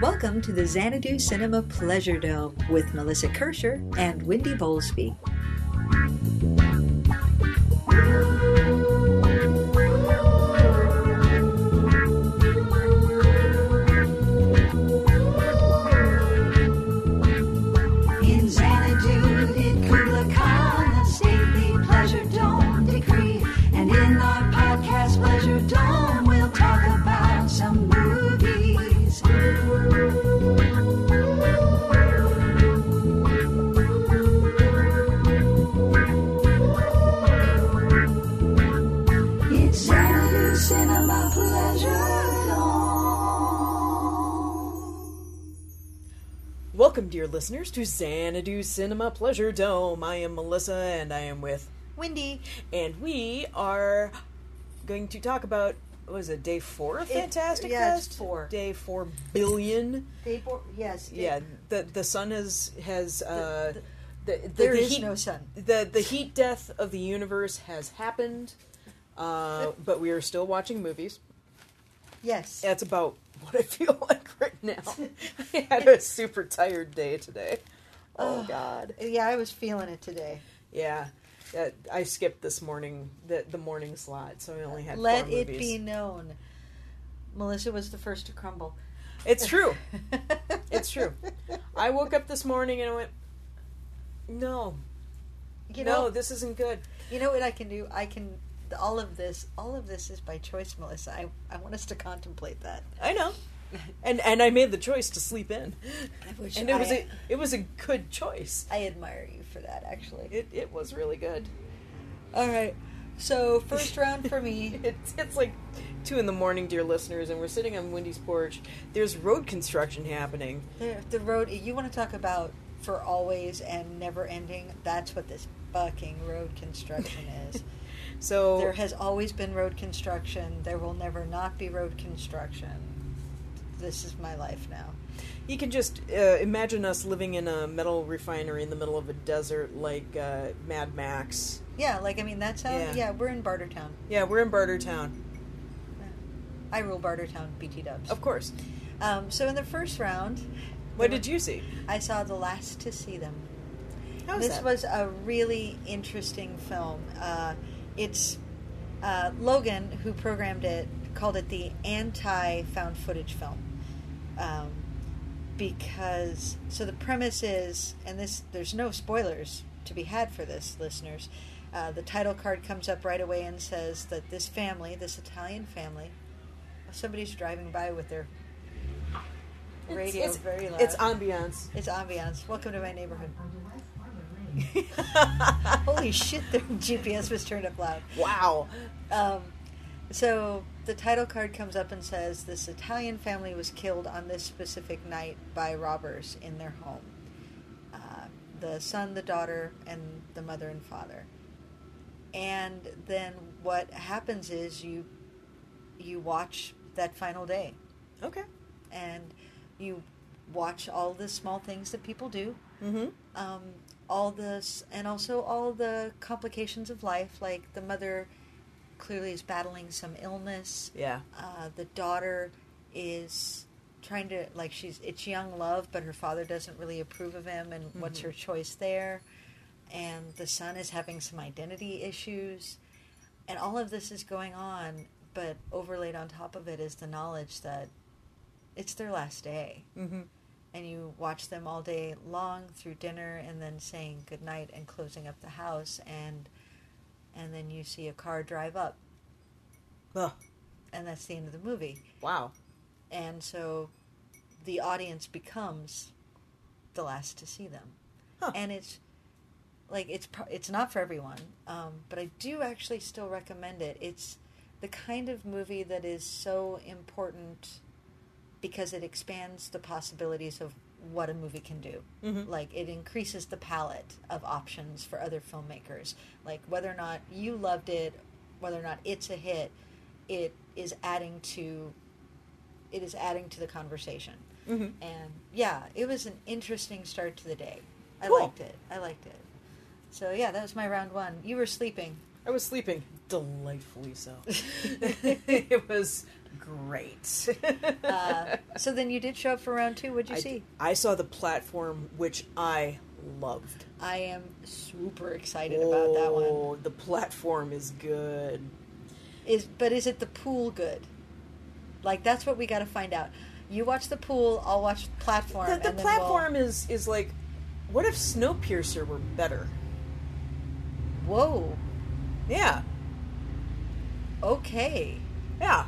Welcome to the Xanadu Cinema Pleasure Dome with Melissa Kirscher and Wendy Bowlesby. Welcome, dear listeners, to Xanadu Cinema Pleasure Dome. I am Melissa, and I am with Wendy, and we are going to talk about what was it, day four of Fantastic yeah, Fest? four. Day four billion. Day four, yes. day- Yeah, the the sun has has uh, the, the, There the is heat, no sun. The the heat death of the universe has happened, uh, but we are still watching movies. Yes. That's about what I feel like right now. I had a super tired day today. Oh God. Yeah, I was feeling it today. Yeah, uh, I skipped this morning the the morning slot, so I only had. Let it movies. be known. Melissa was the first to crumble. It's true. It's true. I woke up this morning and I went, "No, You no, know, this isn't good." you know what I can do? I can. All of this, all of this is by choice, Melissa. I, I want us to contemplate that. I know, and and I made the choice to sleep in, and it was I, a it was a good choice. I admire you for that, actually. It it was really good. All right. So first round for me. It's it's like two in the morning, dear listeners, and we're sitting on Wendy's porch. There's road construction happening. The, the road. You want to talk about for always and never ending? That's what this fucking road construction is. So There has always been road construction. There will never not be road construction. This is my life now. You can just uh, imagine us living in a metal refinery in the middle of a desert like uh, Mad Max. Yeah, like I mean, that's how. Yeah. Yeah, we're in Bartertown. Yeah, we're in Bartertown. I rule Bartertown, BT Dubs. Of course. Um, so in the first round, What did you see? I saw The Last to See Them. How was this that? was a really interesting film. Uh, it's uh, Logan, who programmed it, called it the anti-found footage film, um, because so the premise is, and this there's no spoilers to be had for this, listeners. Uh, the title card comes up right away and says that this family, this Italian family, somebody's driving by with their radio it's, very loud. It's ambiance. It's ambiance. Welcome to my neighborhood. Holy shit, their GPS was turned up loud. wow. Um, so the title card comes up and says this Italian family was killed on this specific night by robbers in their home. Uh, the son, the daughter, and the mother and father. And then what happens is you you watch that final day Okay. and you watch all the small things that people do Mm-hmm. um, all this and also all the complications of life like the mother clearly is battling some illness Yeah. uh, the daughter is trying to like she's it's young love but her father doesn't really approve of him and what's Mhm. her choice there and the son is having some identity issues and all of this is going on but overlaid on top of it is the knowledge that it's their last day Mm-hmm. And you watch them all day long through dinner and then saying goodnight and closing up the house and and then you see a car drive up Ugh. and that's the end of the movie Wow. and so the audience becomes the last to see them Huh. and it's like it's it's not for everyone um, but i do actually still recommend it it's the kind of movie that is so important because it expands the possibilities of what a movie can do Mhm. like it increases the palette of options for other filmmakers like whether or not you loved it whether or not it's a hit it is adding to it is adding to the conversation Mm-hmm. and yeah it was an interesting start to the day i Cool. liked it i liked it so yeah that was my round one you were sleeping I was sleeping delightfully so. it was great. Uh, so then you did show up for round two. What'd you I, see? I saw the platform, which I loved. I am super excited about that one. Oh, the platform is good. Is but is it the pool good? Like that's what we got to find out. You watch the pool, I'll watch platform. The, the platform is is like, what if Snowpiercer were better? Whoa. Yeah, Okay. yeah.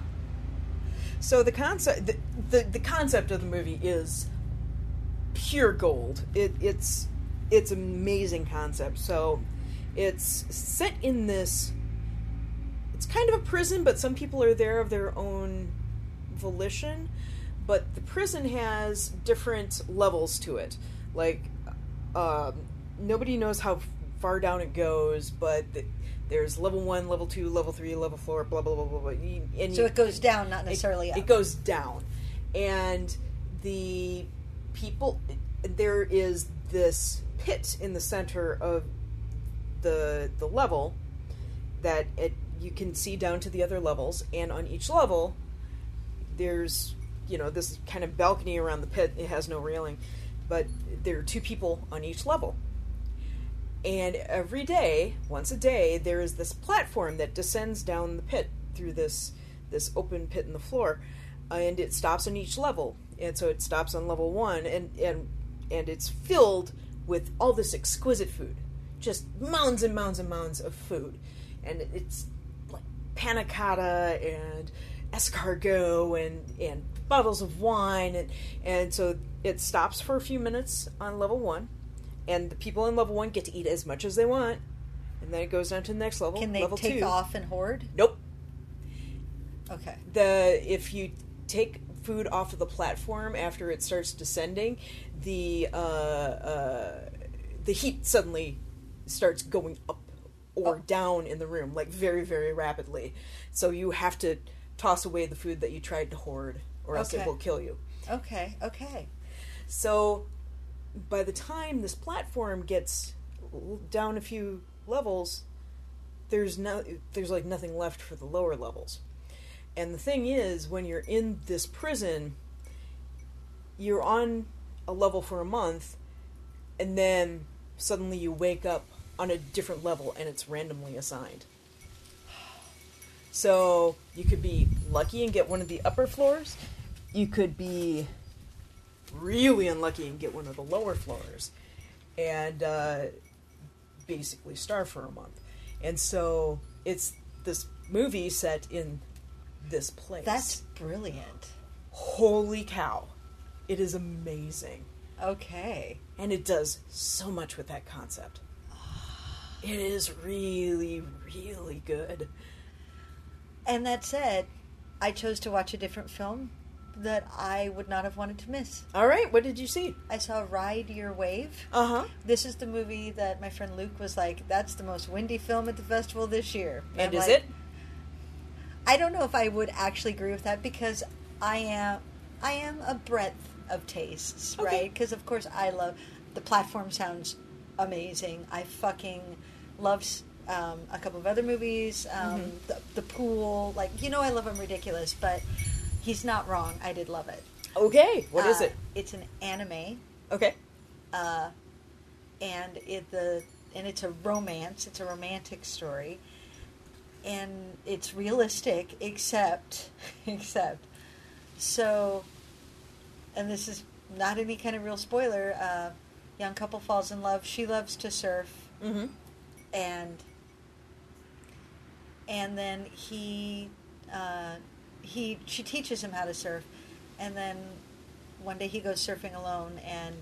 So the concept, the, the, the concept of the movie is pure gold. It, it's it's amazing concept. So it's set in this. It's kind of a prison, but some people are there of their own volition. But the prison has different levels to it. Like, um, nobody knows how far down it goes, but there's level one, level two, level three, level four, blah blah blah blah. blah. And So you- it goes down, not it- necessarily it, up. goes down and the people there is this pit in the center of the the level that it you can see down to the other levels and on each level there's you know this kind of balcony around the pit it has no railing but there are two people on each level and every day, once a day, there is this platform that descends down the pit through this this open pit in the floor, and it stops on each level. And so it stops on level one, and and and it's filled with all this exquisite food, just mounds and mounds and mounds of food, and it's like panna cotta and escargot and and bottles of wine, and and so it stops for a few minutes on level one and the people in level one get to eat as much as they want, and then it goes down to the next level. Can they level take two. off and hoard? Nope. Okay. The if you take food off of the platform after it starts descending, the uh, uh, the heat suddenly starts going up or Oh. down in the room like very very rapidly. So you have to toss away the food that you tried to hoard, or else Okay. it will kill you. Okay. Okay. So by the time this platform gets down a few levels, there's no there's like nothing left for the lower levels. And the thing is, when you're in this prison, you're on a level for a month, and then suddenly you wake up on a different level and it's randomly assigned. So you could be lucky and get one of the upper floors. You could be really unlucky and get one of the lower floors and uh, basically starve for a month. And so it's this movie set in this place. That's brilliant. holy cow. It is amazing. Okay. And it does so much with that concept. It is really, really good. And that said, I chose to watch a different film that I would not have wanted to miss. All right, what did you see? I saw Ride Your Wave. Uh huh. This is the movie that my friend Luke was like, "That's the most windy film at the festival this year." And I'm is like, it? I don't know if I would actually agree with that because I am I am a breadth of tastes, Okay. right? Because of course I love the platform sounds amazing. I fucking love um, a couple of other movies, um, Mm-hmm. the, the pool, like you know I love them ridiculous, but he's not wrong. I did love it. Okay, What is Uh, it? It's an anime Okay. uh, and it the and it's a romance. It's a romantic story, and it's realistic, except except so. And this is not any kind of real spoiler. Uh, young couple falls in love. She loves to surf, Mm-hmm. and and then he uh, he she teaches him how to surf, and then one day he goes surfing alone and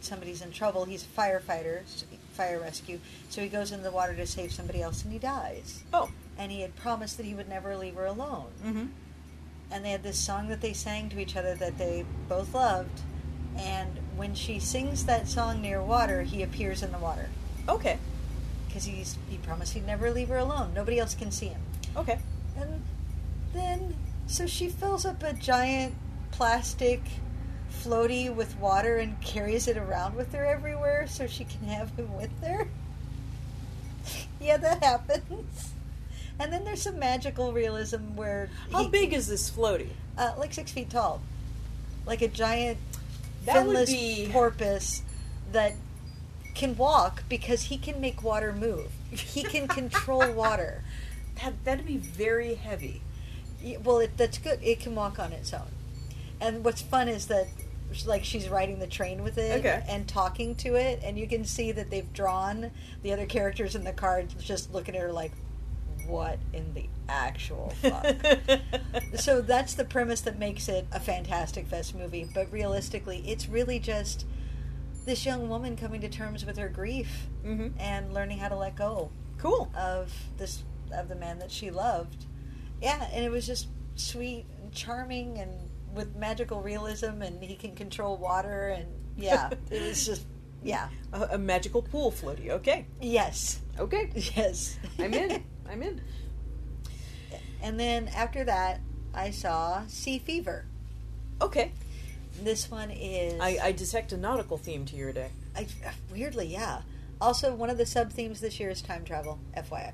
somebody's in trouble. He's a firefighter, fire rescue, so he goes in the water to save somebody else and he dies. Oh. And he had promised that he would never leave her alone. Mm-hmm. And they had this song that they sang to each other that they both loved. And when she sings that song near water, he appears in the water Okay. because he's he promised he'd never leave her alone. Nobody else can see him. Okay. And then, so she fills up a giant plastic floaty with water and carries it around with her everywhere so she can have him with her. yeah, that happens. And then there's some magical realism where How he- big is this floaty? Uh, like six feet tall, like a giant That finless be- porpoise that can walk because he can make water move. He can control water. That that'd be very heavy. Well, it, that's good. It can walk on its own. And what's fun is that, like, she's riding the train with it Okay. and talking to it, and you can see that they've drawn the other characters in the cards just looking at her like, "What in the actual fuck?" so that's the premise that makes it a fantastic fest movie. But realistically, it's really just this young woman coming to terms with her grief hmm and learning how to let go Cool. of this of the man that she loved. Yeah, and it was just sweet and charming and with magical realism and he can control water and yeah, it was just yeah. A, a magical pool floaty. Okay. Yes. Okay. Yes. I'm in. I'm in. and then after that, I saw Sea Fever. Okay. This one is I, I detect a nautical theme to your day. I, uh, weirdly, yeah. Also, one of the sub themes this year is time travel. FYI,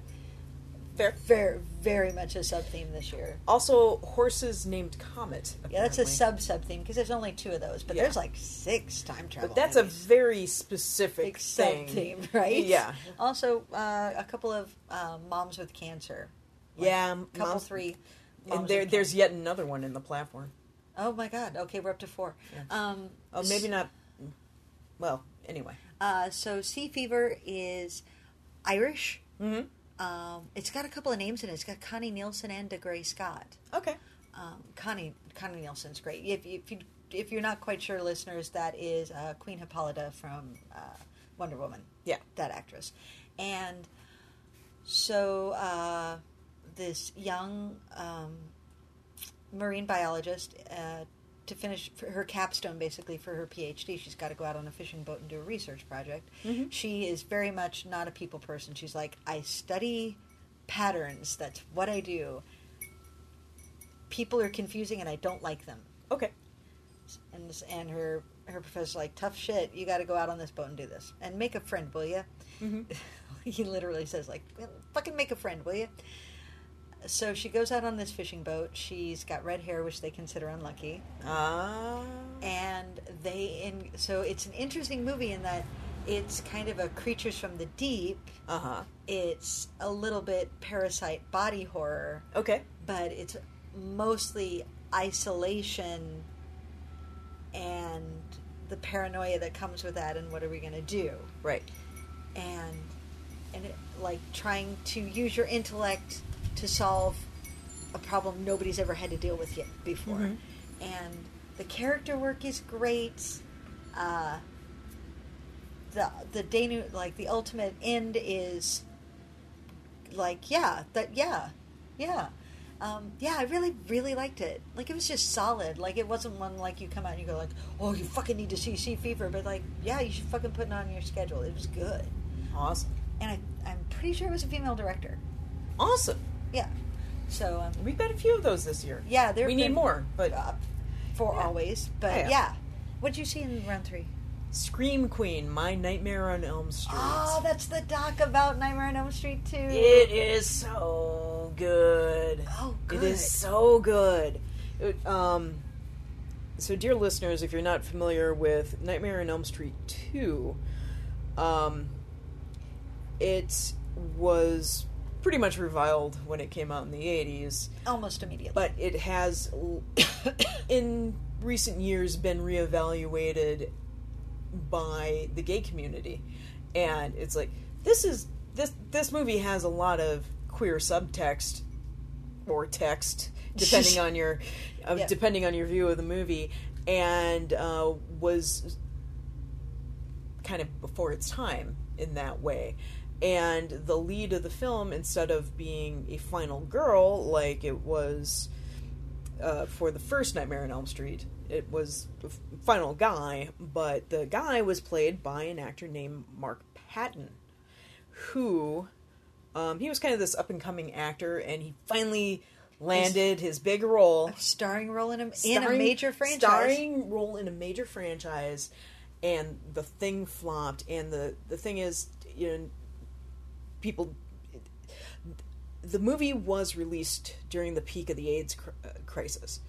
Fair. very, very much a sub theme this year. Also, horses named Comet. Yeah, that's a sub sub theme because there's only two of those, but Yeah. there's like six time travel. But that's a very specific big sub thing. theme, right? Yeah. Also, uh, a couple of um, moms with cancer. Yeah. Couple moms- three. And there, there's cancer. yet another one in the platform. Oh my God! Okay, we're up to four. Um, Oh, maybe not. Well, anyway. Uh, so, Sea Fever is Irish. Mm-hmm. Um, it's got a couple of names in it. It's got Connie Nielsen and Dougray Scott. Okay. Um, Connie Connie Nielsen's great. If, if you if you're not quite sure, listeners, that is uh, Queen Hippolyta from uh, Wonder Woman. Yeah. that actress. And so uh, this young um, marine biologist, uh, to finish her capstone basically for her PhD, she's got to go out on a fishing boat and do a research project. Mhm. She is very much not a people person. She's like, I study patterns. That's what I do. People are confusing and I don't like them Okay. and and her her professor's like tough shit you got to go out on this boat and do this and make a friend will you Mm-hmm. he literally says like fucking make a friend will you so she goes out on this fishing boat she's got red hair which they consider unlucky Ah. and they in so it's an interesting movie in that it's kind of a creatures from the deep Uh huh. it's a little bit parasite body horror Okay. but it's mostly isolation and the paranoia that comes with that and what are we going to do Right. and and it, like trying to use your intellect to solve a problem nobody's ever had to deal with yet before. Mhm. and the character work is great. Uh, the the Danu like the ultimate end is like yeah that yeah yeah. Um, yeah I really really liked it. Like it was just solid. Like it wasn't one like you come out and you go like oh you fucking need to see Sea Fever but like yeah you should fucking put it on your schedule. It was good. Awesome. and I, I'm pretty sure it was a female director. Awesome. Yeah so um, We've got a few of those this year. yeah there we need more, but uh, for Yeah. always but Yeah. yeah, what did you see in round three? Scream Queen, My Nightmare on Elm Street. Oh, that's the doc about Nightmare on Elm Street too. It is so good. Oh, good. It is so good. It, um, so, dear listeners, if you're not familiar with Nightmare on Elm Street 2, um, it was pretty much reviled when it came out in the 80s, almost immediately. but it has, in recent years, been reevaluated by the gay community. And it's like, this is. This, this movie has a lot of queer subtext or text depending on your uh, Yeah. depending on your view of the movie and uh, was kind of before its time in that way and the lead of the film instead of being a final girl like it was uh, for the first nightmare on elm street it was a f- final guy but the guy was played by an actor named mark patton who um, he was kind of this up and coming actor, and he finally landed his big role, starring role in a, in a major franchise. starring role in a major franchise, and the thing flopped. And the the thing is, you know, people. the movie was released during the peak of the AIDS cr- uh, crisis,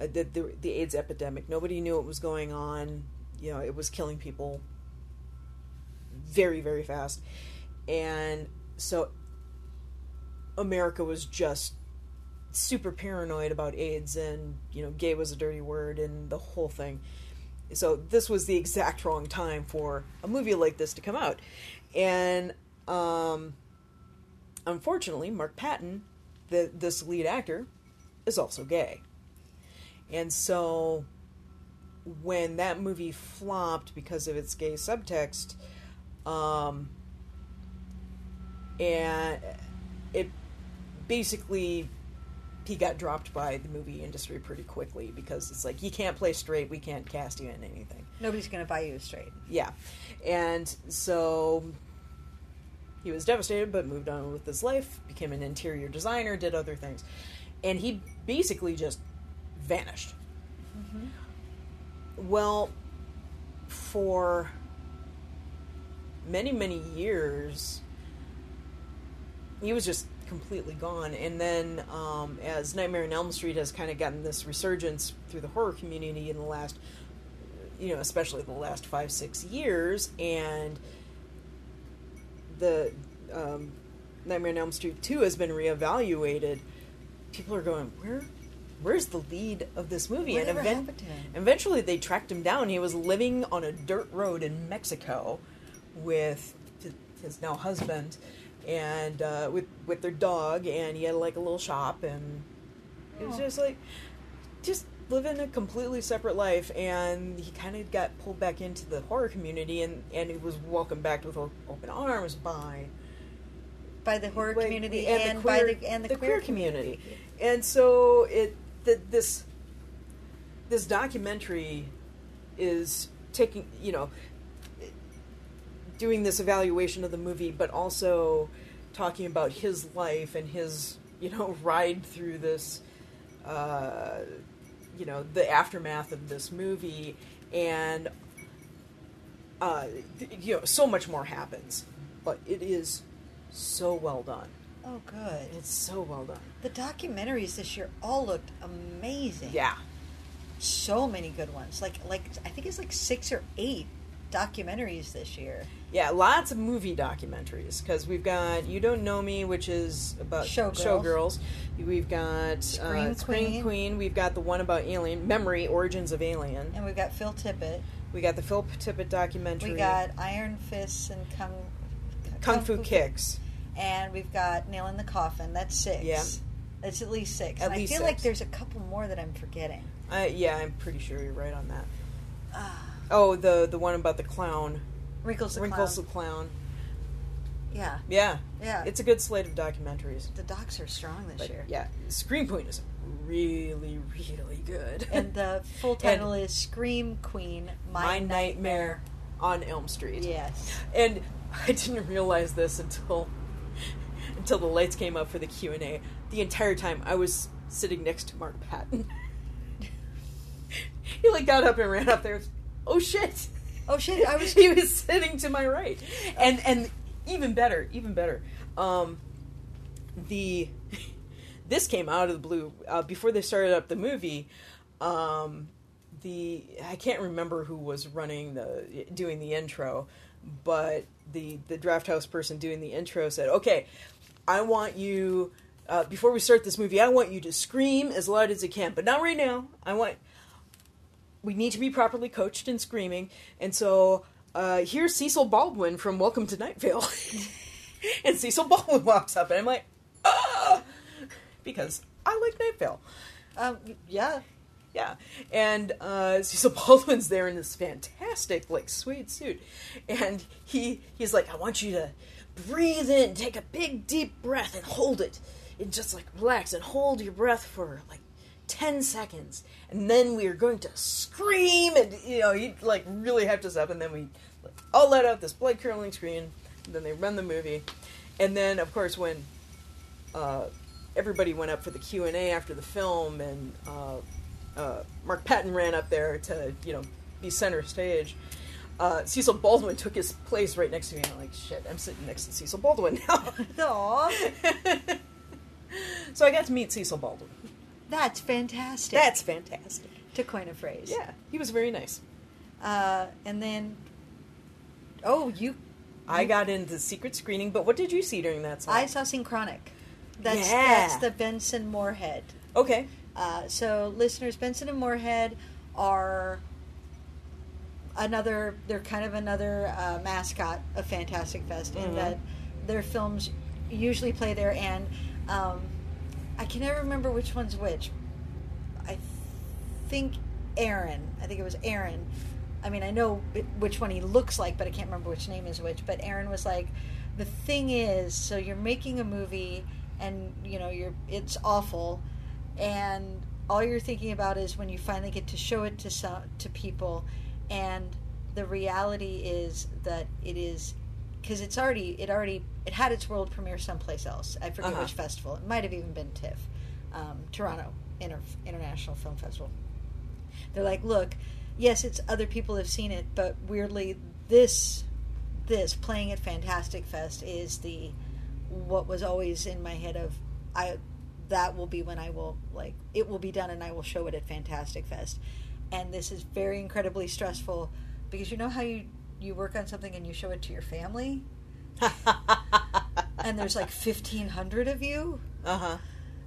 uh, the, the the AIDS epidemic. Nobody knew what was going on. You know, it was killing people very very fast, and so America was just super paranoid about AIDS and you know gay was a dirty word and the whole thing. So this was the exact wrong time for a movie like this to come out, and um, unfortunately, Mark Patton, the this lead actor, is also gay, and so when that movie flopped because of its gay subtext, um, and it basically he got dropped by the movie industry pretty quickly because it's like you can't play straight, we can't cast you in anything. Nobody's going to buy you straight. Yeah, and so he was devastated, but moved on with his life, became an interior designer, did other things, and he basically just vanished. Well, for many many years, he was just completely gone. And then, um, as Nightmare on Elm Street has kind of gotten this resurgence through the horror community in the last, you know, especially the last five six years, and the um, Nightmare on Elm Street two has been reevaluated. People are going, where, where's the lead of this movie? Whatever and him? eventually they tracked him down. He was living on a dirt road in Mexico with his now husband and uh, with with their dog, and he had like a little shop, and it was Oh. just like just living a completely separate life. And he kind of got pulled back into the horror community, and and he was welcomed back with open arms by By the horror like, community and and, the by queer- the and the, the queer, queer community. And so it th- this this documentary is taking you know doing this evaluation of the movie, but also talking about his life and his you know ride through this uh, you know the aftermath of this movie and uh, you know so much more happens, but it is so well done. Oh, good. It's so well done. The documentaries this year all looked amazing. Yeah. so many good ones. Like like I think it's like six or eight documentaries this year. Yeah, lots of movie documentaries because we've got "You Don't Know Me," which is about Showgirls. showgirls. We've got Scream uh, Scream Queen. Queen. We've got the one about Alien, Memory, Origins of Alien. And we've got Phil Tippett. We got the Phil Tippett documentary. We got Iron Fists and Kung Kung, Fu Kicks. and we've got Nail in the Coffin. That's six. Yeah. That's at least six. At and least I feel like there's a couple more that I'm forgetting. Uh, yeah, I'm pretty sure you're right on that. Ah, Oh, the the one about the clown, Wrinkles the Wrinkles Clown. the clown. Yeah, Yeah, yeah. it's a good slate of documentaries. the docs are strong this But year. yeah, Scream Queen is really, really good. And the full title is Scream Queen: My, My Nightmare on Elm Street. Yes. And I didn't realize this until until the lights came up for the Q and A. The entire time I was sitting next to Mark Patton. he like got up and ran up there. Oh shit! Oh shit! I was. he was sitting to my right, and and even better, even better. Um, the this came out of the blue uh, before they started up the movie. Um, the I can't remember who was running the doing the intro, but the the draft house person doing the intro said, "Okay, I want you." Uh, before we start this movie, I want you to scream as loud as you can, but not right now. I want we need to be properly coached in screaming. And so uh, here's Cecil Baldwin from Welcome to Night Vale. and Cecil Baldwin walks up, and I'm like, ah! Because I like Night Vale. Um, yeah. Yeah. And uh, Cecil Baldwin's there in this fantastic, like, suede suit. And he he's like, I want you to breathe in, take a big, deep breath, and hold it. And just, like, relax and hold your breath for, like, 10 seconds. And then we are going to scream. And, you know, you, like, really hyped us up. And then we all let out this blood curdling scream. And then they run the movie. And then, of course, when uh, everybody went up for the Q and A after the film, and uh, uh, Mark Patton ran up there to you know be center stage. Uh, Cecil Baldwin took his place right next to me. I'm like, shit, I'm sitting next to Cecil Baldwin now. Aw. So I got to meet Cecil Baldwin. That's fantastic. That's fantastic. to coin a phrase. Yeah, he was very nice. Uh, and then, oh, you, I got into secret screening, but what did you see during that? I saw Synchronic. That's Yeah. that's the Benson Moorhead. okay. Uh, so, listeners, Benson and Moorhead are another. They're kind of another uh, mascot of Fantastic Fest in Mhm. that their films usually play there, and um, I can never remember which one's which. I think Aaron. I think it was Aaron. I mean, I know which one he looks like, but I can't remember which name is which. But Aaron was like, the thing is, so you're making a movie, and you know, you're it's awful, and all you're thinking about is when you finally get to show it to some to people, and the reality is that it is because it's already it already it had its world premiere someplace else. I forget Uh-huh. which festival. It might have even been TIFF, um, Toronto Inter- International Film Festival. They're like, look, yes, it's other people have seen it, but weirdly, this this playing at Fantastic Fest is the what was always in my head of I that will be when I will like it will be done and I will show it at Fantastic Fest. And this is very incredibly stressful because you know how you you work on something and you show it to your family and there's like 1500 of you. uh huh.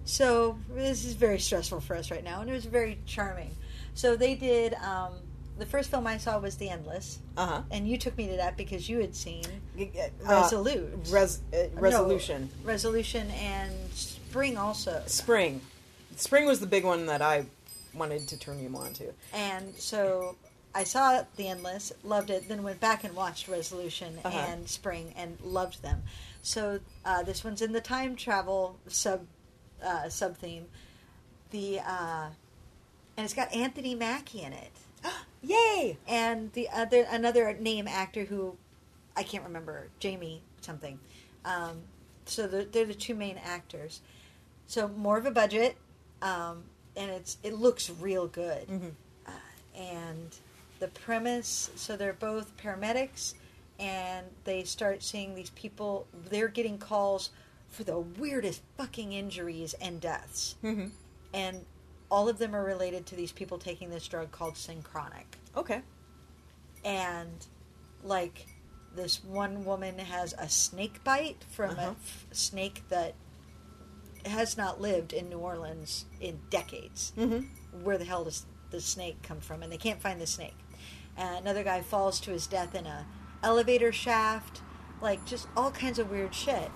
So this is very stressful for us right now, and it was very charming. So they did. Um, the first film I saw was The Endless, Uh huh. and you took me to that because you had seen Uh, Resolute, res- uh, No, resolution. Resolution, and Spring also. Spring. Spring was the big one that I wanted to turn you on to. And so I saw The Endless, loved it, then went back and watched Resolution Uh-huh. and Spring and loved them. So uh, this one's in the time travel sub uh, sub theme. The uh, and it's got Anthony Mackie in it, Yay! and the other another name actor who I can't remember, Jamie something. Um, so they're, they're the two main actors. So more of a budget, um, and it's it looks real good Mhm. uh, and the premise so they're both paramedics and they start seeing these people they're getting calls for the weirdest fucking injuries and deaths Mm-hmm. and all of them are related to these people taking this drug called synchronic Okay. and like this one woman has a snake bite from Uh-huh. a f- snake that has not lived in New Orleans in decades Mm-hmm. where the hell does the snake come from? And they can't find the snake. Uh, another guy falls to his death in a elevator shaft, like just all kinds of weird shit.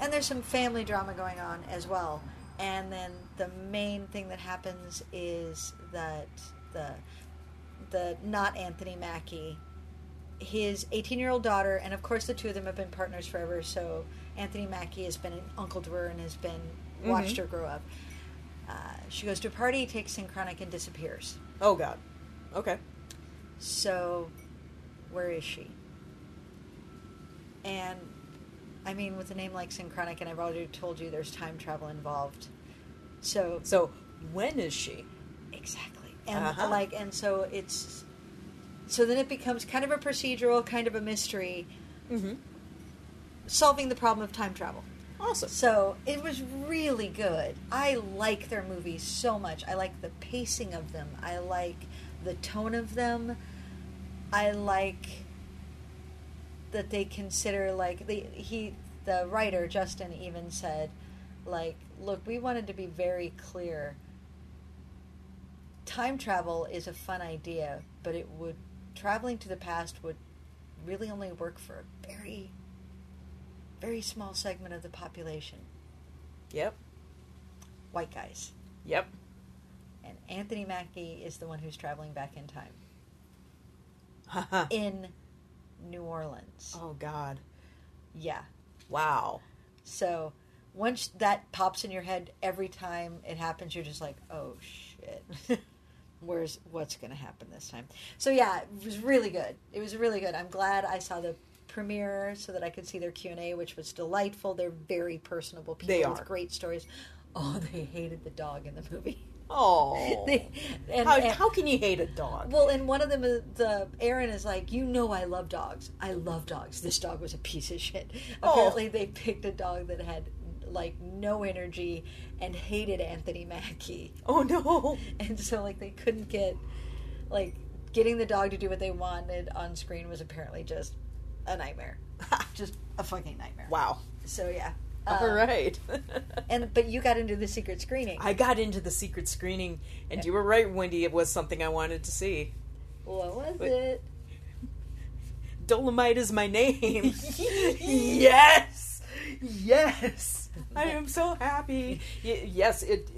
And there's some family drama going on as well. And then the main thing that happens is that the the not Anthony Mackie, his 18 year old daughter, and of course the two of them have been partners forever. So Anthony Mackie has been an uncle to her and has been watched Mhm. her grow up. Uh, she goes to a party, takes Synchronic, and disappears. Oh God. Okay. So, where is she? And, I mean, with a name like Synchronic, and I've already told you there's time travel involved. So, So when is she? exactly. And, Uh-huh. like, and so it's. So then it becomes kind of a procedural, kind of a mystery, Mm-hmm. solving the problem of time travel. Awesome. So it was really good. I like their movies so much. I like the pacing of them. I like the tone of them. I like that they consider like the he the writer Justin even said like look we wanted to be very clear time travel is a fun idea but it would traveling to the past would really only work for a very very small segment of the population Yep. white guys Yep. And Anthony Mackie is the one who's traveling back in time in New Orleans Oh God. yeah Wow. So once that pops in your head every time it happens, you're just like, oh shit. Where's what's going to happen this time? So yeah, it was really good. It was really good. I'm glad I saw the premiere so that I could see their Q and A, which was delightful. They're very personable people They with great stories. Oh, they hated the dog in the movie. Oh. They- and- how, and- how can you hate a dog? well, and one of them, uh, the Aaron is like, you know, I love dogs. I love dogs. This dog was a piece of shit. Oh. Apparently, they picked a dog that had like no energy and hated Anthony Mackie. Oh no! And so like they couldn't get like getting the dog to do what they wanted on screen was apparently just a nightmare. just a fucking nightmare. Wow. So yeah. All Um, right. And but you got into the secret screening. I got into the secret screening, and you were right, Wendy. It was something I wanted to see. what was But- it? Dolomite is my name. yes, yes. I am so happy. Yes, it.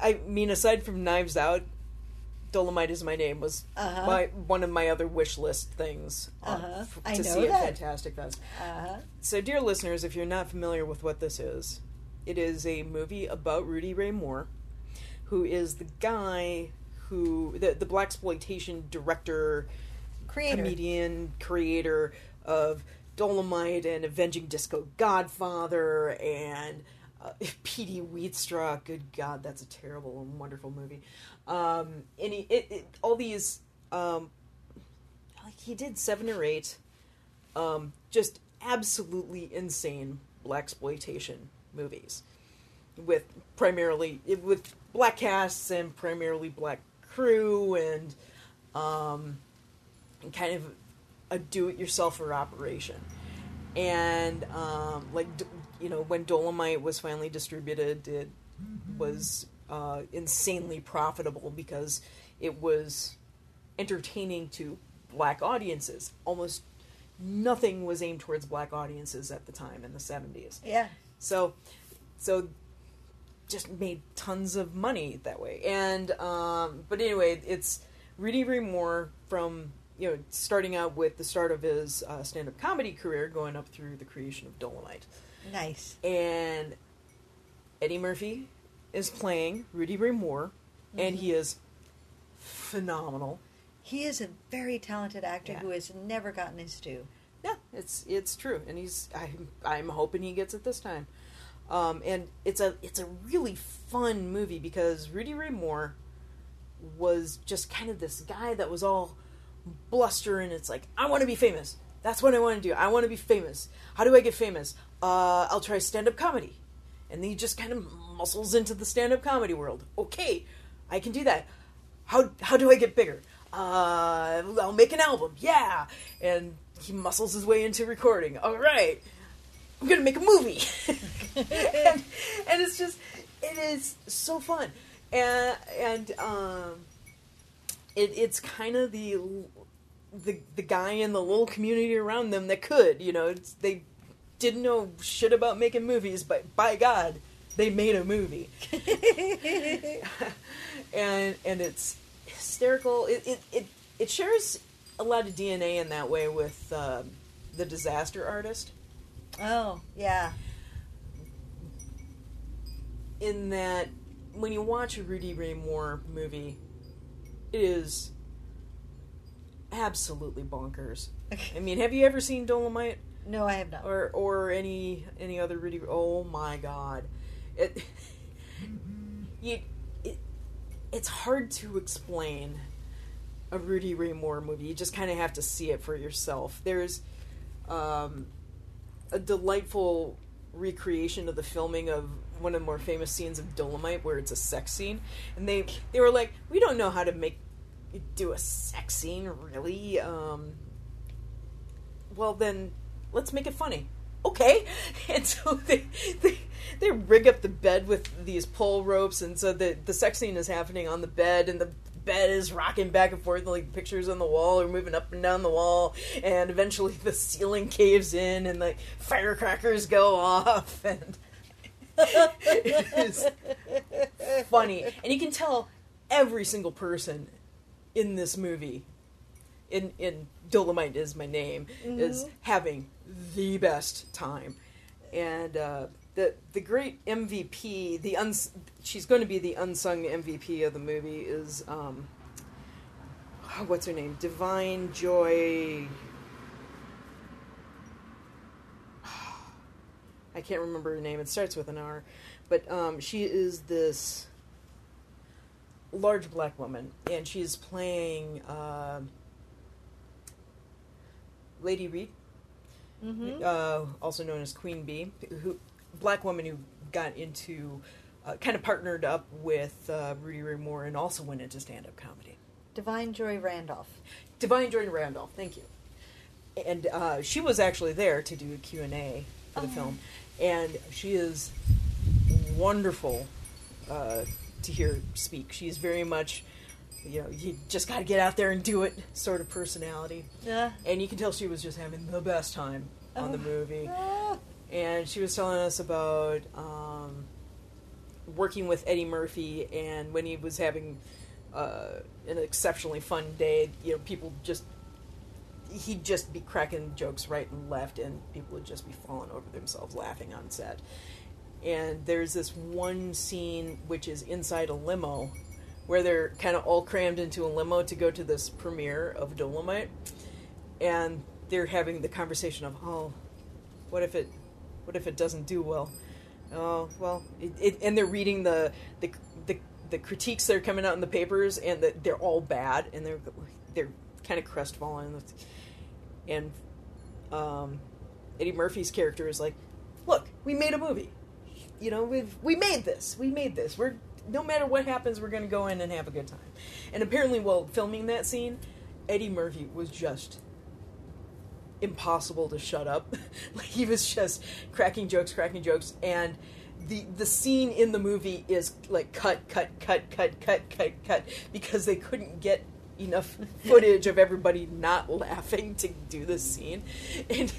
I mean, aside from Knives Out, Dolomite is my name was Uh-huh. my one of my other wish list things on- Uh-huh. f- I to see at that. Fantastic Fest. Uh-huh. So, dear listeners, if you're not familiar with what this is, it is a movie about Rudy Ray Moore, who is the guy who the the blaxploitation director, Creator. comedian, creator of Dolomite and Avenging Disco Godfather and uh, Petey Wheatstraw. Good God, that's a terrible and wonderful movie. Um, and he, it, it, all these, um, like he did seven or eight, um, just absolutely insane blaxploitation movies with primarily with black casts and primarily black crew and um, and kind of a do-it-yourselfer operation. And um, like you know, when Dolomite was finally distributed, it was uh, insanely profitable because it was entertaining to black audiences. Almost nothing was aimed towards black audiences at the time in the seventies. Yeah. So, so just made tons of money that way. And um, but anyway, it's Rudy Ray Moore from you know starting out with the start of his uh, stand-up comedy career, going up through the creation of Dolomite, Nice. and Eddie Murphy is playing Rudy Ray Moore, and he is phenomenal. He is a very talented actor Yeah. who has never gotten his due. Yeah, it's it's true, and he's I'm I'm hoping he gets it this time. Um, and it's a it's a really fun movie because Rudy Ray Moore was just kind of this guy that was all bluster and it's like I want to be famous. That's what I want to do. I want to be famous. How do I get famous? Uh, I'll try stand up comedy, and then he just kind of muscles into the stand up comedy world. Okay, I can do that. How how do I get bigger? Uh, I'll make an album. Yeah, and he muscles his way into recording. All right, I'm gonna make a movie, and, and it's just it is so fun, and and um, it it's kind of the the the guy in the little community around them that could, you know, they didn't know shit about making movies, but by God, they made a movie, and and it's hysterical. It it it, it shares a lot of DNA in that way with um, the Disaster Artist. Oh, yeah. in that when you watch a Rudy Ray Moore movie, it is absolutely bonkers. I mean, have you ever seen Dolomite No, I have not. or or any any other Rudy? Oh my God, it you it it's hard to explain a Rudy Ray Moore movie. You just kind of have to see it for yourself. There's um, a delightful recreation of the filming of one of the more famous scenes of Dolomite, where it's a sex scene, and they they were like, we don't know how to make do a sex scene, really. Um, well, then let's make it funny. Okay, and so they they they rig up the bed with these pole ropes, and so the the sex scene is happening on the bed, and the bed is rocking back and forth, and like pictures on the wall are moving up and down the wall, and eventually the ceiling caves in, and like firecrackers go off, and it is funny, and you can tell every single person in this movie, in in Dolomite is my name, is having the best time, and uh, the the great MVP, the uns- she's going to be the unsung MVP of the movie is um, what's her name, Divine Joy. I can't remember her name. It starts with an R, but um, she is this large black woman, and she's playing uh, Lady Reed, Mm-hmm. uh, also known as Queen Bee, who black woman who got into, uh, kind of partnered up with uh, Rudy Ray Moore and also went into stand up comedy. Divine Joy Randolph. Divine Joy Randolph, thank you. And uh, she was actually there to do a Q&A for the Oh. film. And she is wonderful uh, to hear speak. She is very much, you know, you just got to get out there and do it sort of personality. Yeah. And you can tell she was just having the best time on the Oh. movie. Ah. And she was telling us about um, working with Eddie Murphy, and when he was having uh, an exceptionally fun day, you know, people just he'd just be cracking jokes right and left, and people would just be falling over themselves laughing on set. And there's this one scene which is inside a limo, where they're kind of all crammed into a limo to go to this premiere of Dolemite, and they're having the conversation of, oh, what if it, what if it doesn't do well? Oh well, it, it, and they're reading the, the the the critiques that are coming out in the papers, and that they're all bad, and they're they're kind of crestfallen. And um, Eddie Murphy's character is like, "Look, we made a movie. You know, we've we made this. We made this. We're no matter what happens, we're going to go in and have a good time." And apparently, while filming that scene, Eddie Murphy was just impossible to shut up. like he was just cracking jokes, cracking jokes, and the the scene in the movie is like cut, cut, cut, cut, cut, cut, cut because they couldn't get enough footage of everybody not laughing to do this scene, and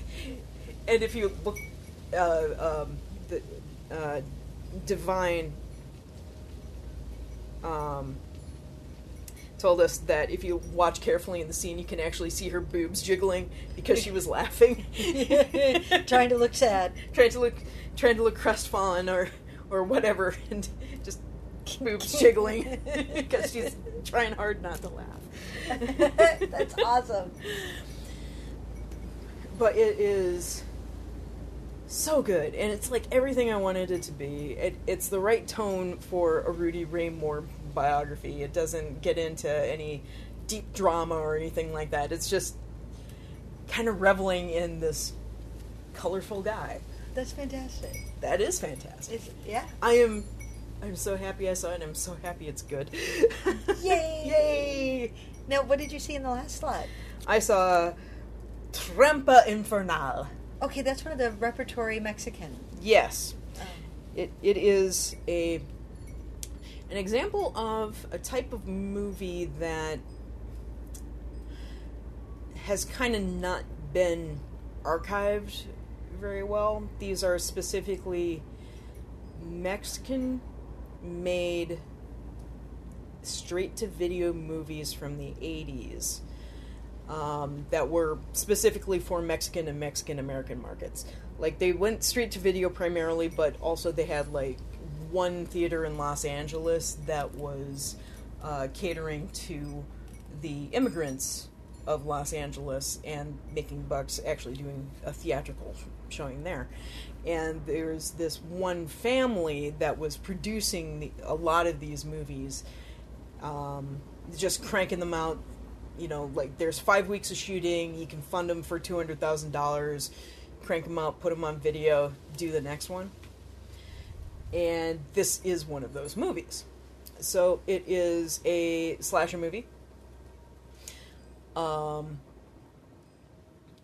and if you look, uh, um, the uh, Da'Vine. Um, told us that if you watch carefully in the scene, you can actually see her boobs jiggling because she was laughing, Trying to look sad. trying to look, trying to look crestfallen or or whatever, and just boobs jiggling because she's trying hard not to laugh. That's awesome. But it is so good, and it's like everything I wanted it to be. It, it's the right tone for a Rudy Ray Moore biography. It doesn't get into any deep drama or anything like that. It's just kind of reveling in this colorful guy. That's fantastic. That is fantastic. It's, yeah. I am. I'm so happy I saw it. I'm so happy it's good. Yay! Yay! Now, what did you see in the last slot? I saw Trampa Infernal. Okay, that's one of the repertory Mexican. Yes. Um, It it is a an example of a type of movie that has kind of not been archived very well. These are specifically Mexican made straight to video movies from the 80s um, that were specifically for Mexican and Mexican American markets. Like they went straight to video primarily, but also they had like one theater in Los Angeles that was uh, catering to the immigrants of Los Angeles and making bucks, actually doing a theatrical showing there. And there's this one family that was producing the, a lot of these movies, um, just cranking them out you know, like there's five weeks of shooting. You can fund them for two hundred thousand dollars, crank them out, put them on video, do the next one. And this is one of those movies. So it is a slasher movie, um,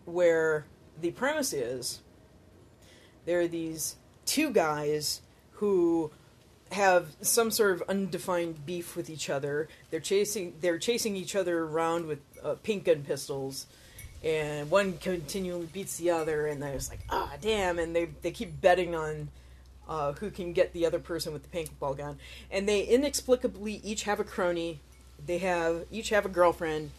where the premise is there are these two guys who have some sort of undefined beef with each other. They're chasing they're chasing each other around with uh, pink gun pistols, and one continually beats the other, and they're just like, ah, damn, and they they keep betting on. Uh, who can get the other person with the paintball gun? And they inexplicably each have a crony. They have each have a girlfriend,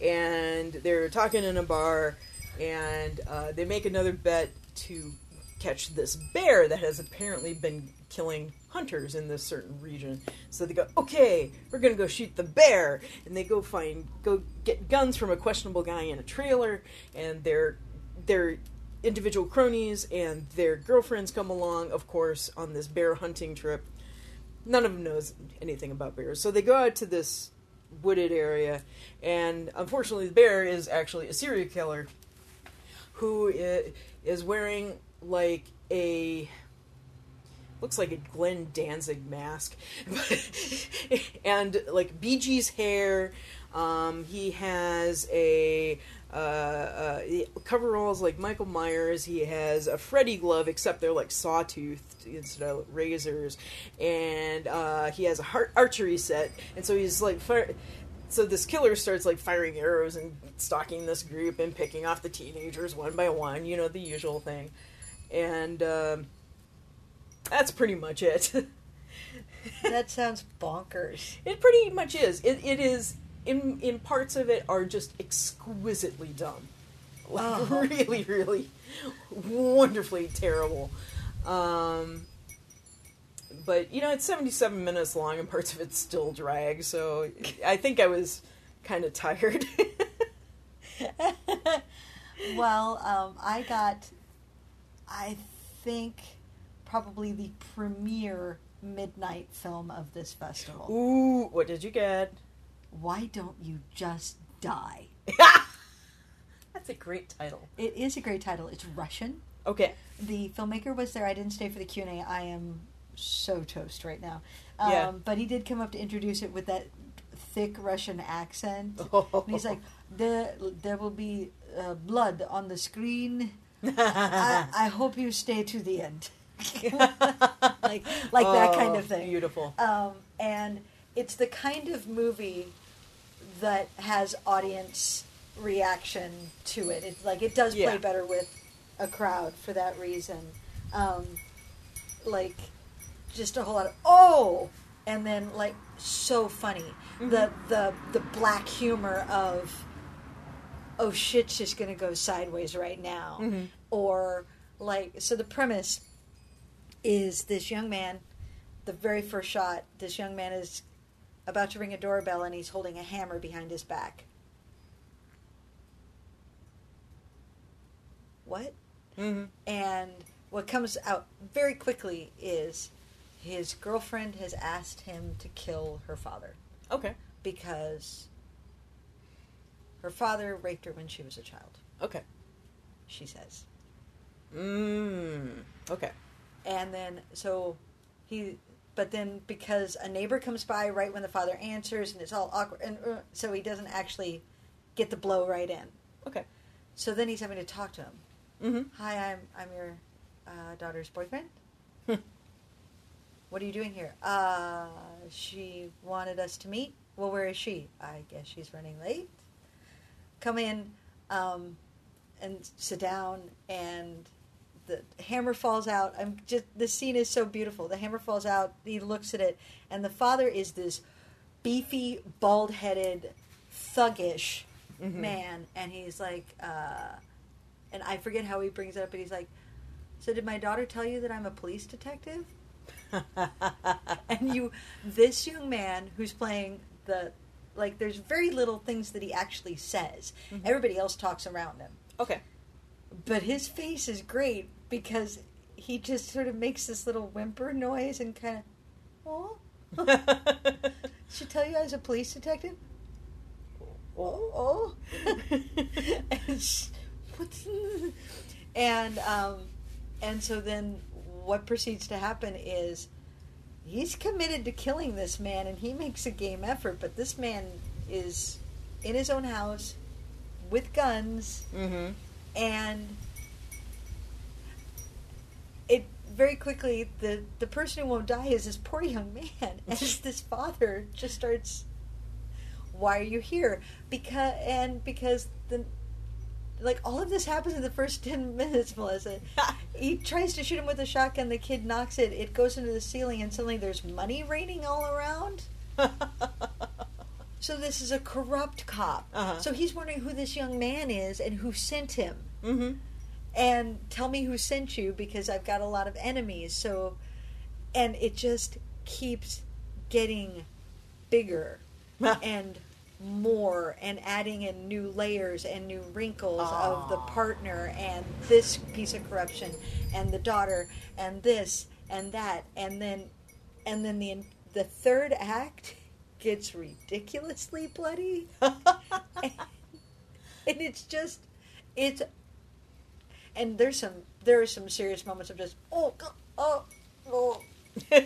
and they're talking in a bar, and uh, they make another bet to catch this bear that has apparently been killing hunters in this certain region. So they go, okay, we're gonna go shoot the bear, and they go find, go get guns from a questionable guy in a trailer, and their their individual cronies and their girlfriends come along, of course, on this bear hunting trip. None of them knows anything about bears, so they go out to this wooded area, and unfortunately, the bear is actually a serial killer who is wearing like a looks like a Glenn Danzig mask, and like Bee Gees hair. Um, he has a uh, uh, coveralls like Michael Myers. He has a Freddy glove, except they're like sawtoothed instead of razors, and uh, he has a har- archery set. And so he's like, fire- so this killer starts like firing arrows and stalking this group and picking off the teenagers one by one. You know the usual thing, and um, that's pretty much it. That sounds bonkers. It pretty much is. It, it is. In in parts of it are just exquisitely dumb, like Oh. really, really wonderfully terrible. Um, but you know, it's seventy seven minutes long, and parts of it still drag. So I think I was kind of tired. Well, um, I got, I think, probably the premiere midnight film of this festival. Ooh, what did you get? Why don't you just die? That's a great title. It is a great title. It's Russian. Okay. The filmmaker was there. I didn't stay for the Q and A. I am so toast right now. Um, Yeah. But he did come up to introduce it with that thick Russian accent. Oh. And he's like, there, there will be uh, blood on the screen. I, I hope you stay to the end. like, like that kind Oh, of thing. Beautiful. Um, and it's the kind of movie that has audience reaction to it. It's like it does play Yeah. better with a crowd for that reason. Um, like just a whole lot of oh, and then like so funny. The the the black humor of oh shit's just gonna go sideways right now, Mhm. or like so the premise is this young man the very first shot, this young man is about to ring a doorbell and he's holding a hammer behind his back. What? hmm And what comes out very quickly is his girlfriend has asked him to kill her father Okay. because her father raped her when she was a child, Okay. she says. Mm. Okay. And then, so he, but then because a neighbor comes by right when the father answers and it's all awkward, and uh, so he doesn't actually get the blow right in. Okay. So then he's having to talk to him. Mm-hmm. Hi, I'm I'm your uh, daughter's boyfriend. what are you doing here? Uh, she wanted us to meet. Well, where is she? I guess she's running late. Come in, um, and sit down, and the hammer falls out. I'm just the scene is so beautiful. The hammer falls out. He looks at it, and the father is this beefy, bald-headed, thuggish Mhm. man, and he's like, uh, and I forget how he brings it up, but he's like, "So did my daughter tell you that I'm a police detective?" and you, this young man who's playing the, like, there's very little things that he actually says. Mhm. Everybody else talks around him, okay. But his face is great because he just sort of makes this little whimper noise and kind of, oh. Should tell you I was a police detective. Oh, oh. and, what's and um, and so then what proceeds to happen is he's committed to killing this man, and he makes a game effort. But this man is in his own house with guns, mm-hmm. And it very quickly the the person who won't die is this poor young man. As this father just starts why are you here? Because and because the like all of this happens in the first 10 minutes melissa. He tries to shoot him with a shotgun the kid knocks it it goes into the ceiling and suddenly there's money raining all around so this is a corrupt cop Uh-huh. so he's wondering who this young man is and who sent him mm-hmm. and tell me who sent you because I've got a lot of enemies. So, and it just keeps getting bigger and more and adding in new layers and new wrinkles of the partner and this piece of corruption and the daughter and this and that and then and then the the third act gets ridiculously bloody and it's just it's and there's some there are some serious moments of just oh God, oh oh,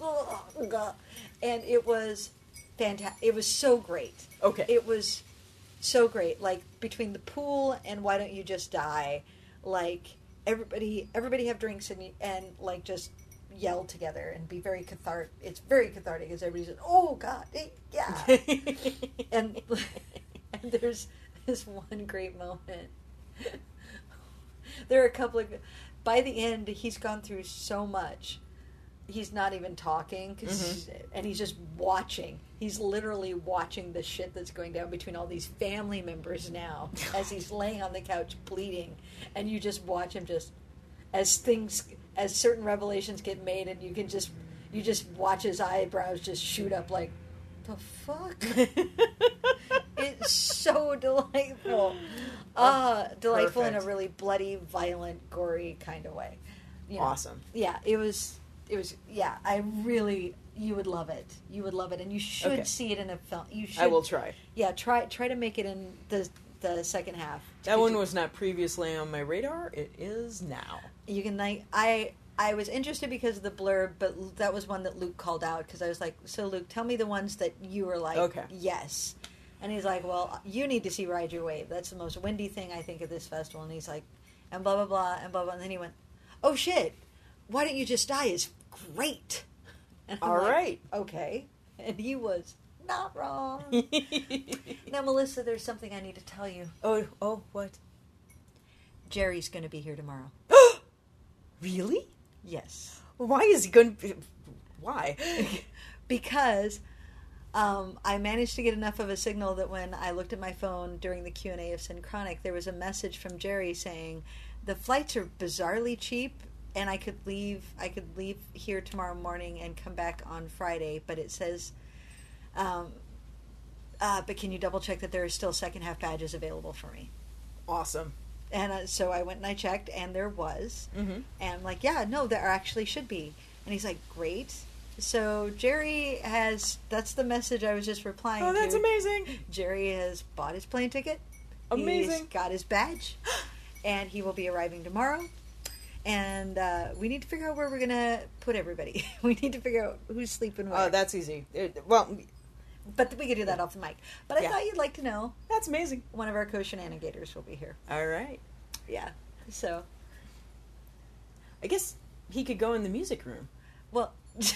oh god, and it was fantastic. It was so great. Okay. It was so great. Like between the pool and why don't you just die? Like everybody, everybody have drinks and and like just yell together and be very cathartic. It's very cathartic as everybody says, "Oh God, eh, yeah." and and there's this one great moment. there are a couple of. By the end, he's gone through so much. He's not even talking, 'cause- and he's just watching. He's literally watching the shit that's going down between all these family members now, as he's laying on the couch bleeding, and you just watch him just as things, as certain revelations get made, and you can just, you just watch his eyebrows just shoot up like, the fuck. it's so delightful. Ah, delightful in a really bloody, violent, gory kind of way. You know, awesome. Yeah, it was. It was. Yeah, I really. You would love it. You would love it, and you should Okay. see it in a film. You should. I will try. Yeah, try try to make it in the the second half. That one was not previously on my radar. It is now. You can like I. I was interested because of the blurb, but that was one that Luke called out because I was like, "So Luke, tell me the ones that you were like, Okay. yes." And he's like, "Well, you need to see Ride Your Wave. That's the most windy thing I think of this festival." And he's like, "And blah blah blah and blah blah." And then he went, "Oh shit! Why don't you just die?" Is great. All like, right. okay. And he was not wrong. now, Melissa, there's something I need to tell you. oh, oh, what? Jerry's going to be here tomorrow. Really? Yes. Why is he going to be. Why? because um, I managed to get enough of a signal that when I looked at my phone during the Q and A of Synchronic, there was a message from Jerry saying the flights are bizarrely cheap, and I could leave. I could leave here tomorrow morning and come back on Friday. But it says, um, uh, but can you double check that there are still second half badges available for me? Awesome. And uh, so I went and I checked, and there was. Mm-hmm. And I'm like, yeah, no, there actually should be. And he's like, great. So Jerry has, that's the message I was just replying Oh, that's to. amazing. Jerry has bought his plane ticket. He's Amazing. got his badge. and he will be arriving tomorrow. And uh, we need to figure out where we're going to put everybody. we need to figure out who's sleeping where. Oh, that's easy. It, well, but we could do that off the mic. But I Yeah. thought you'd like to know that's amazing. one of our co-shenanigators will be here. All right. Yeah. So, I guess he could go in the music room. well...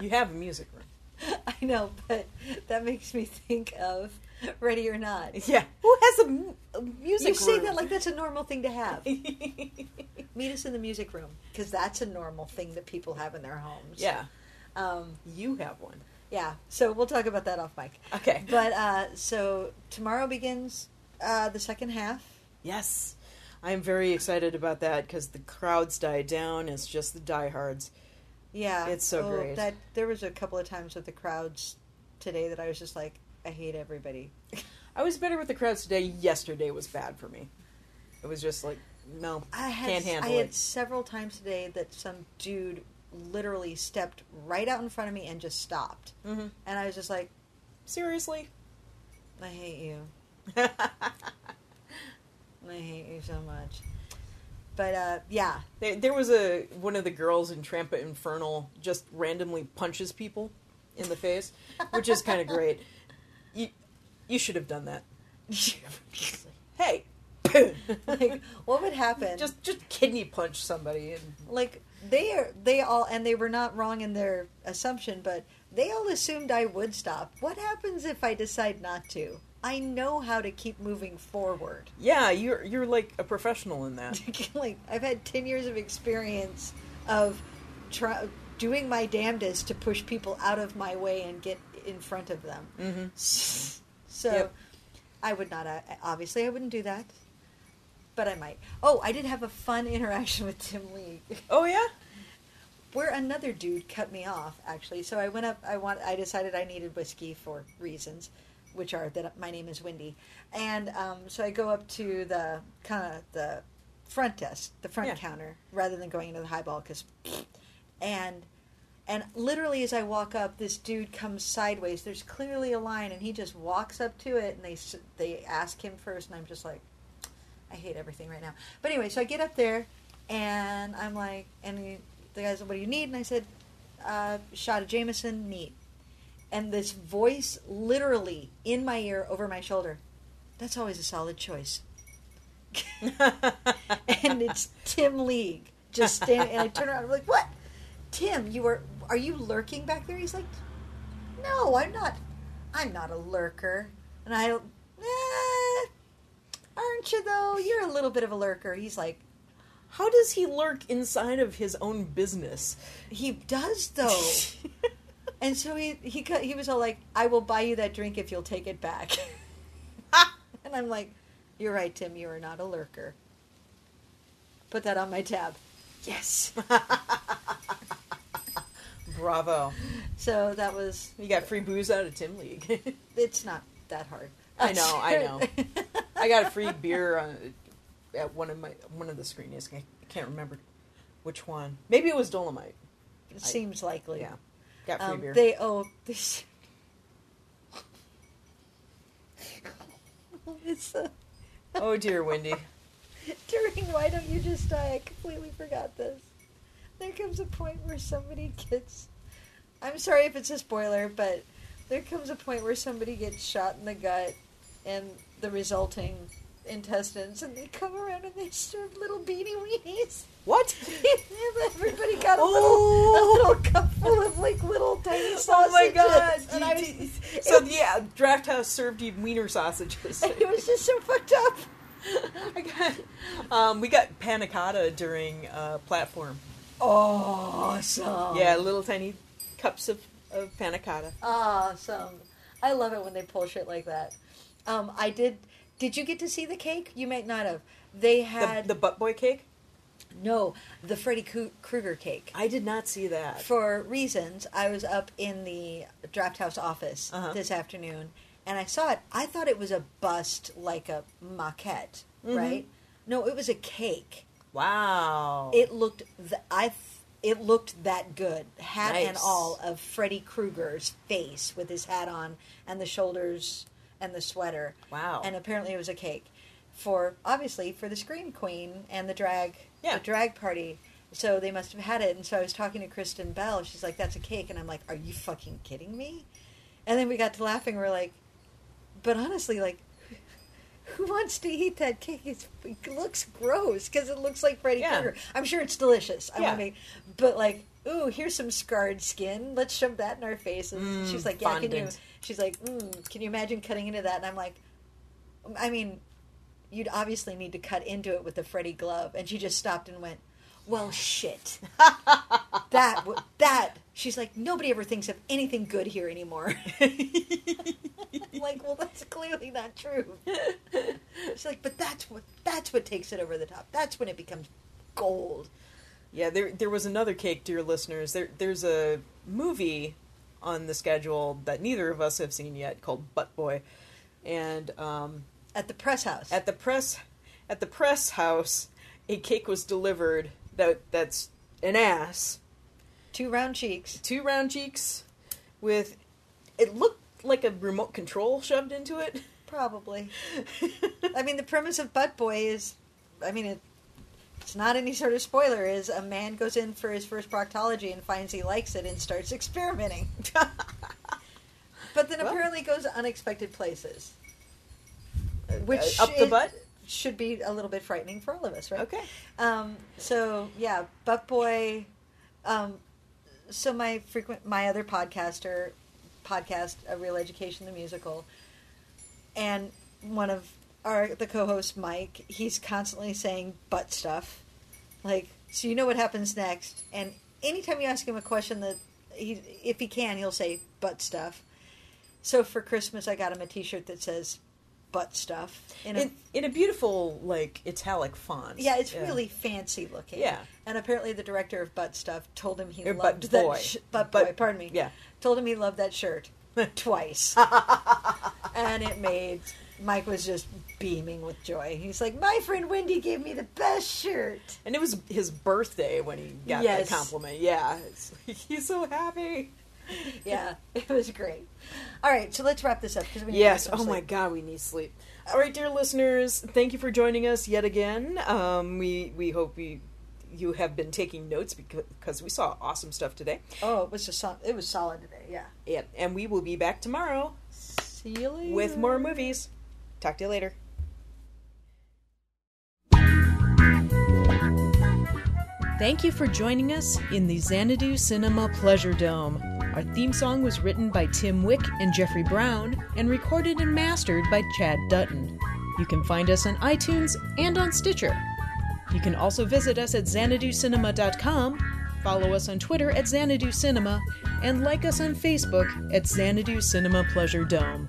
You have a music room. I know, but that makes me think of Ready or Not. Yeah. Who has a, mu- a music You say room? that like that's a normal thing to have. Meet us in the music room because that's a normal thing that people have in their homes. yeah. Um, You have one. yeah. So we'll talk about that off mic. Okay. But uh, so tomorrow begins uh, the second half. Yes. I am very excited about that because the crowds died down. It's just the diehards. Yeah, It's so Oh, great. That there was a couple of times with the crowds today that I was just like, I hate everybody. I was better with the crowds today. Yesterday was bad for me. It was just like, no, I had can't handle I had several times today that some dude literally stepped right out in front of me and just stopped, hmm and I was just like, Seriously. I hate you. I hate you so much. But uh, yeah, There, there was a one of the girls in Trampa Infernal just randomly punches people in the face, which is kind of great. You you should have done that. Hey, like what would happen? just just kidney punch somebody and like they are they all and they were not wrong in their assumption, but they all assumed I would stop. What happens if I decide not to? I know how to keep moving forward. yeah, you're you're like a professional in that. like I've had ten years of experience of try, doing my damnedest to push people out of my way and get in front of them. hmm So Yep. I would not. Obviously, I wouldn't do that, but I might. Oh, I did have a fun interaction with Tim League, Oh yeah. where another dude cut me off. Actually, so I went up. I want. I decided I needed whiskey for reasons, which are that my name is Wendy, and um, so I go up to the kind of the front desk, the front Yeah. counter, rather than going into the highball because, and and literally as I walk up, this dude comes sideways. There's clearly a line, and he just walks up to it, and they s- they ask him first, and I'm just like, I hate everything right now. But anyway, so I get up there, And I'm like, and he, the guy said, "What do you need?" And I said, uh, "Shot of Jameson, neat." And this voice, literally in my ear, over my shoulder, that's always a solid choice. and it's Tim League just standing. And I turn around, I'm like, "What, Tim? You are are you lurking back there?" He's like, "No, I'm not. I'm not a lurker." And I, eh, aren't you though? You're a little bit of a lurker. He's like, How does he lurk inside of his own business? he does though. and so he he he was all like, "I will buy you that drink if you'll take it back." and I'm like, "You're right, Tim. You are not a lurker." Put that on my tab. Yes. Bravo. so that was. You got free booze out of Tim League. It's not that hard. I know, I know. I got a free beer on, at one of my one of the screenings. I can't remember which one. Maybe it was Dolemite. it seems likely. Yeah, got free Um, beer. they owe this. it's uh, oh dear, Wendy. during Why Don't You Just Die? I completely forgot this. There comes a point where somebody gets. I'm sorry if it's a spoiler, but there comes a point where somebody gets shot in the gut and the resulting intestines, and they come around and they serve little beanie weenies. What? Everybody got a Oh. little, a little cup full of like little tiny sausages. Oh my god! And I was, so yeah, Drafthouse served you wiener sausages. it was just so fucked up. I got, um, we got panna cotta during uh, platform. Awesome. Yeah, little tiny cups of, of panna cotta. Awesome. I love it when they pull shit like that. Um, I did. Did you get to see the cake? You might not have. They had the butt boy cake. no the Freddy Krueger cake. I did not see that. For reasons, I was up in the Drafthouse office Uh-huh. this afternoon, and I saw it. I thought it was a bust, like a maquette, Mhm. right? No, it was a cake. Wow. It looked. Th- I. th- It looked that good, hat and all, of Freddy Krueger's face with his hat on and the shoulders and the sweater. wow. And apparently, it was a cake for obviously for the Scream Queen and the drag, Yeah. the drag party. So they must have had it. And so I was talking to Kristen Bell. She's like, "That's a cake," and I'm like, "Are you fucking kidding me?" And then we got to laughing. We're like, "But honestly, like." Who wants to eat that cake? It's, it looks gross because it looks like Freddy Yeah. Krueger. I'm sure it's delicious. I Yeah. want to, but like, ooh, here's some scarred skin. Let's shove that in our faces. Mm, she's like, yeah, can you? She's like, mm, can you imagine cutting into that? And I'm like, I mean, you'd obviously need to cut into it with the Freddy glove. And she just stopped and went, well, shit. that that. She's like, nobody ever thinks of anything good here anymore. I'm like, well, that's clearly not true. She's like, but that's what that's what takes it over the top. That's when it becomes gold. Yeah, there there was another cake, dear listeners. There there's a movie on the schedule that neither of us have seen yet called Butt Boy, and um, At the press house. at the press at the press house, a cake was delivered that that's an ass, Two round cheeks. two round cheeks, with it looked like a remote control shoved into it. Probably. I mean, the premise of Butt Boy is, I mean, it, it's not any sort of spoiler. Is a man goes in for his first proctology and finds he likes it and starts experimenting, but then Well. apparently goes to unexpected places, which Uh, up the butt. should be a little bit frightening for all of us, right? Okay. Um, so yeah, Butt Boy. Um, so my frequent my other podcaster podcast, A Real Education the Musical, and one of our the co-host Mike, he's constantly saying butt stuff, like so you know what happens next, and anytime you ask him a question that he if he can he'll say butt stuff. So for Christmas, I got him a T-shirt that says butt stuff in a In, in a beautiful like italic font. yeah, it's really fancy looking. Yeah. And apparently the director of Butt Stuff told him he Or loved that Boy. sh- Butt Butt- Boy, pardon me. yeah. Told him he loved that shirt twice. and it made Mike was just beaming with joy. He's like, "My friend Wendy gave me the best shirt." And it was his birthday when he got Yes. the compliment. Yeah, he's so happy. Yeah, it was great. All right, so let's wrap this up because we need Yes. Oh some my. God, we need sleep. All right, dear listeners, thank you for joining us yet again. Um, we we hope we you have been taking notes because we saw awesome stuff today. Oh, it was sol- it was solid today. Yeah. Yeah, and we will be back tomorrow See you later. with more movies. Talk to you later. Thank you for joining us in the Xanadu Cinema Pleasure Dome. Our theme song was written by Tim Wick and Jeffrey Brown and recorded and mastered by Chad Dutton. You can find us on iTunes and on Stitcher. You can also visit us at xanaducinema.com, follow us on Twitter at Xanadu Cinema, and like us on Facebook at Xanadu Cinema Pleasure Dome.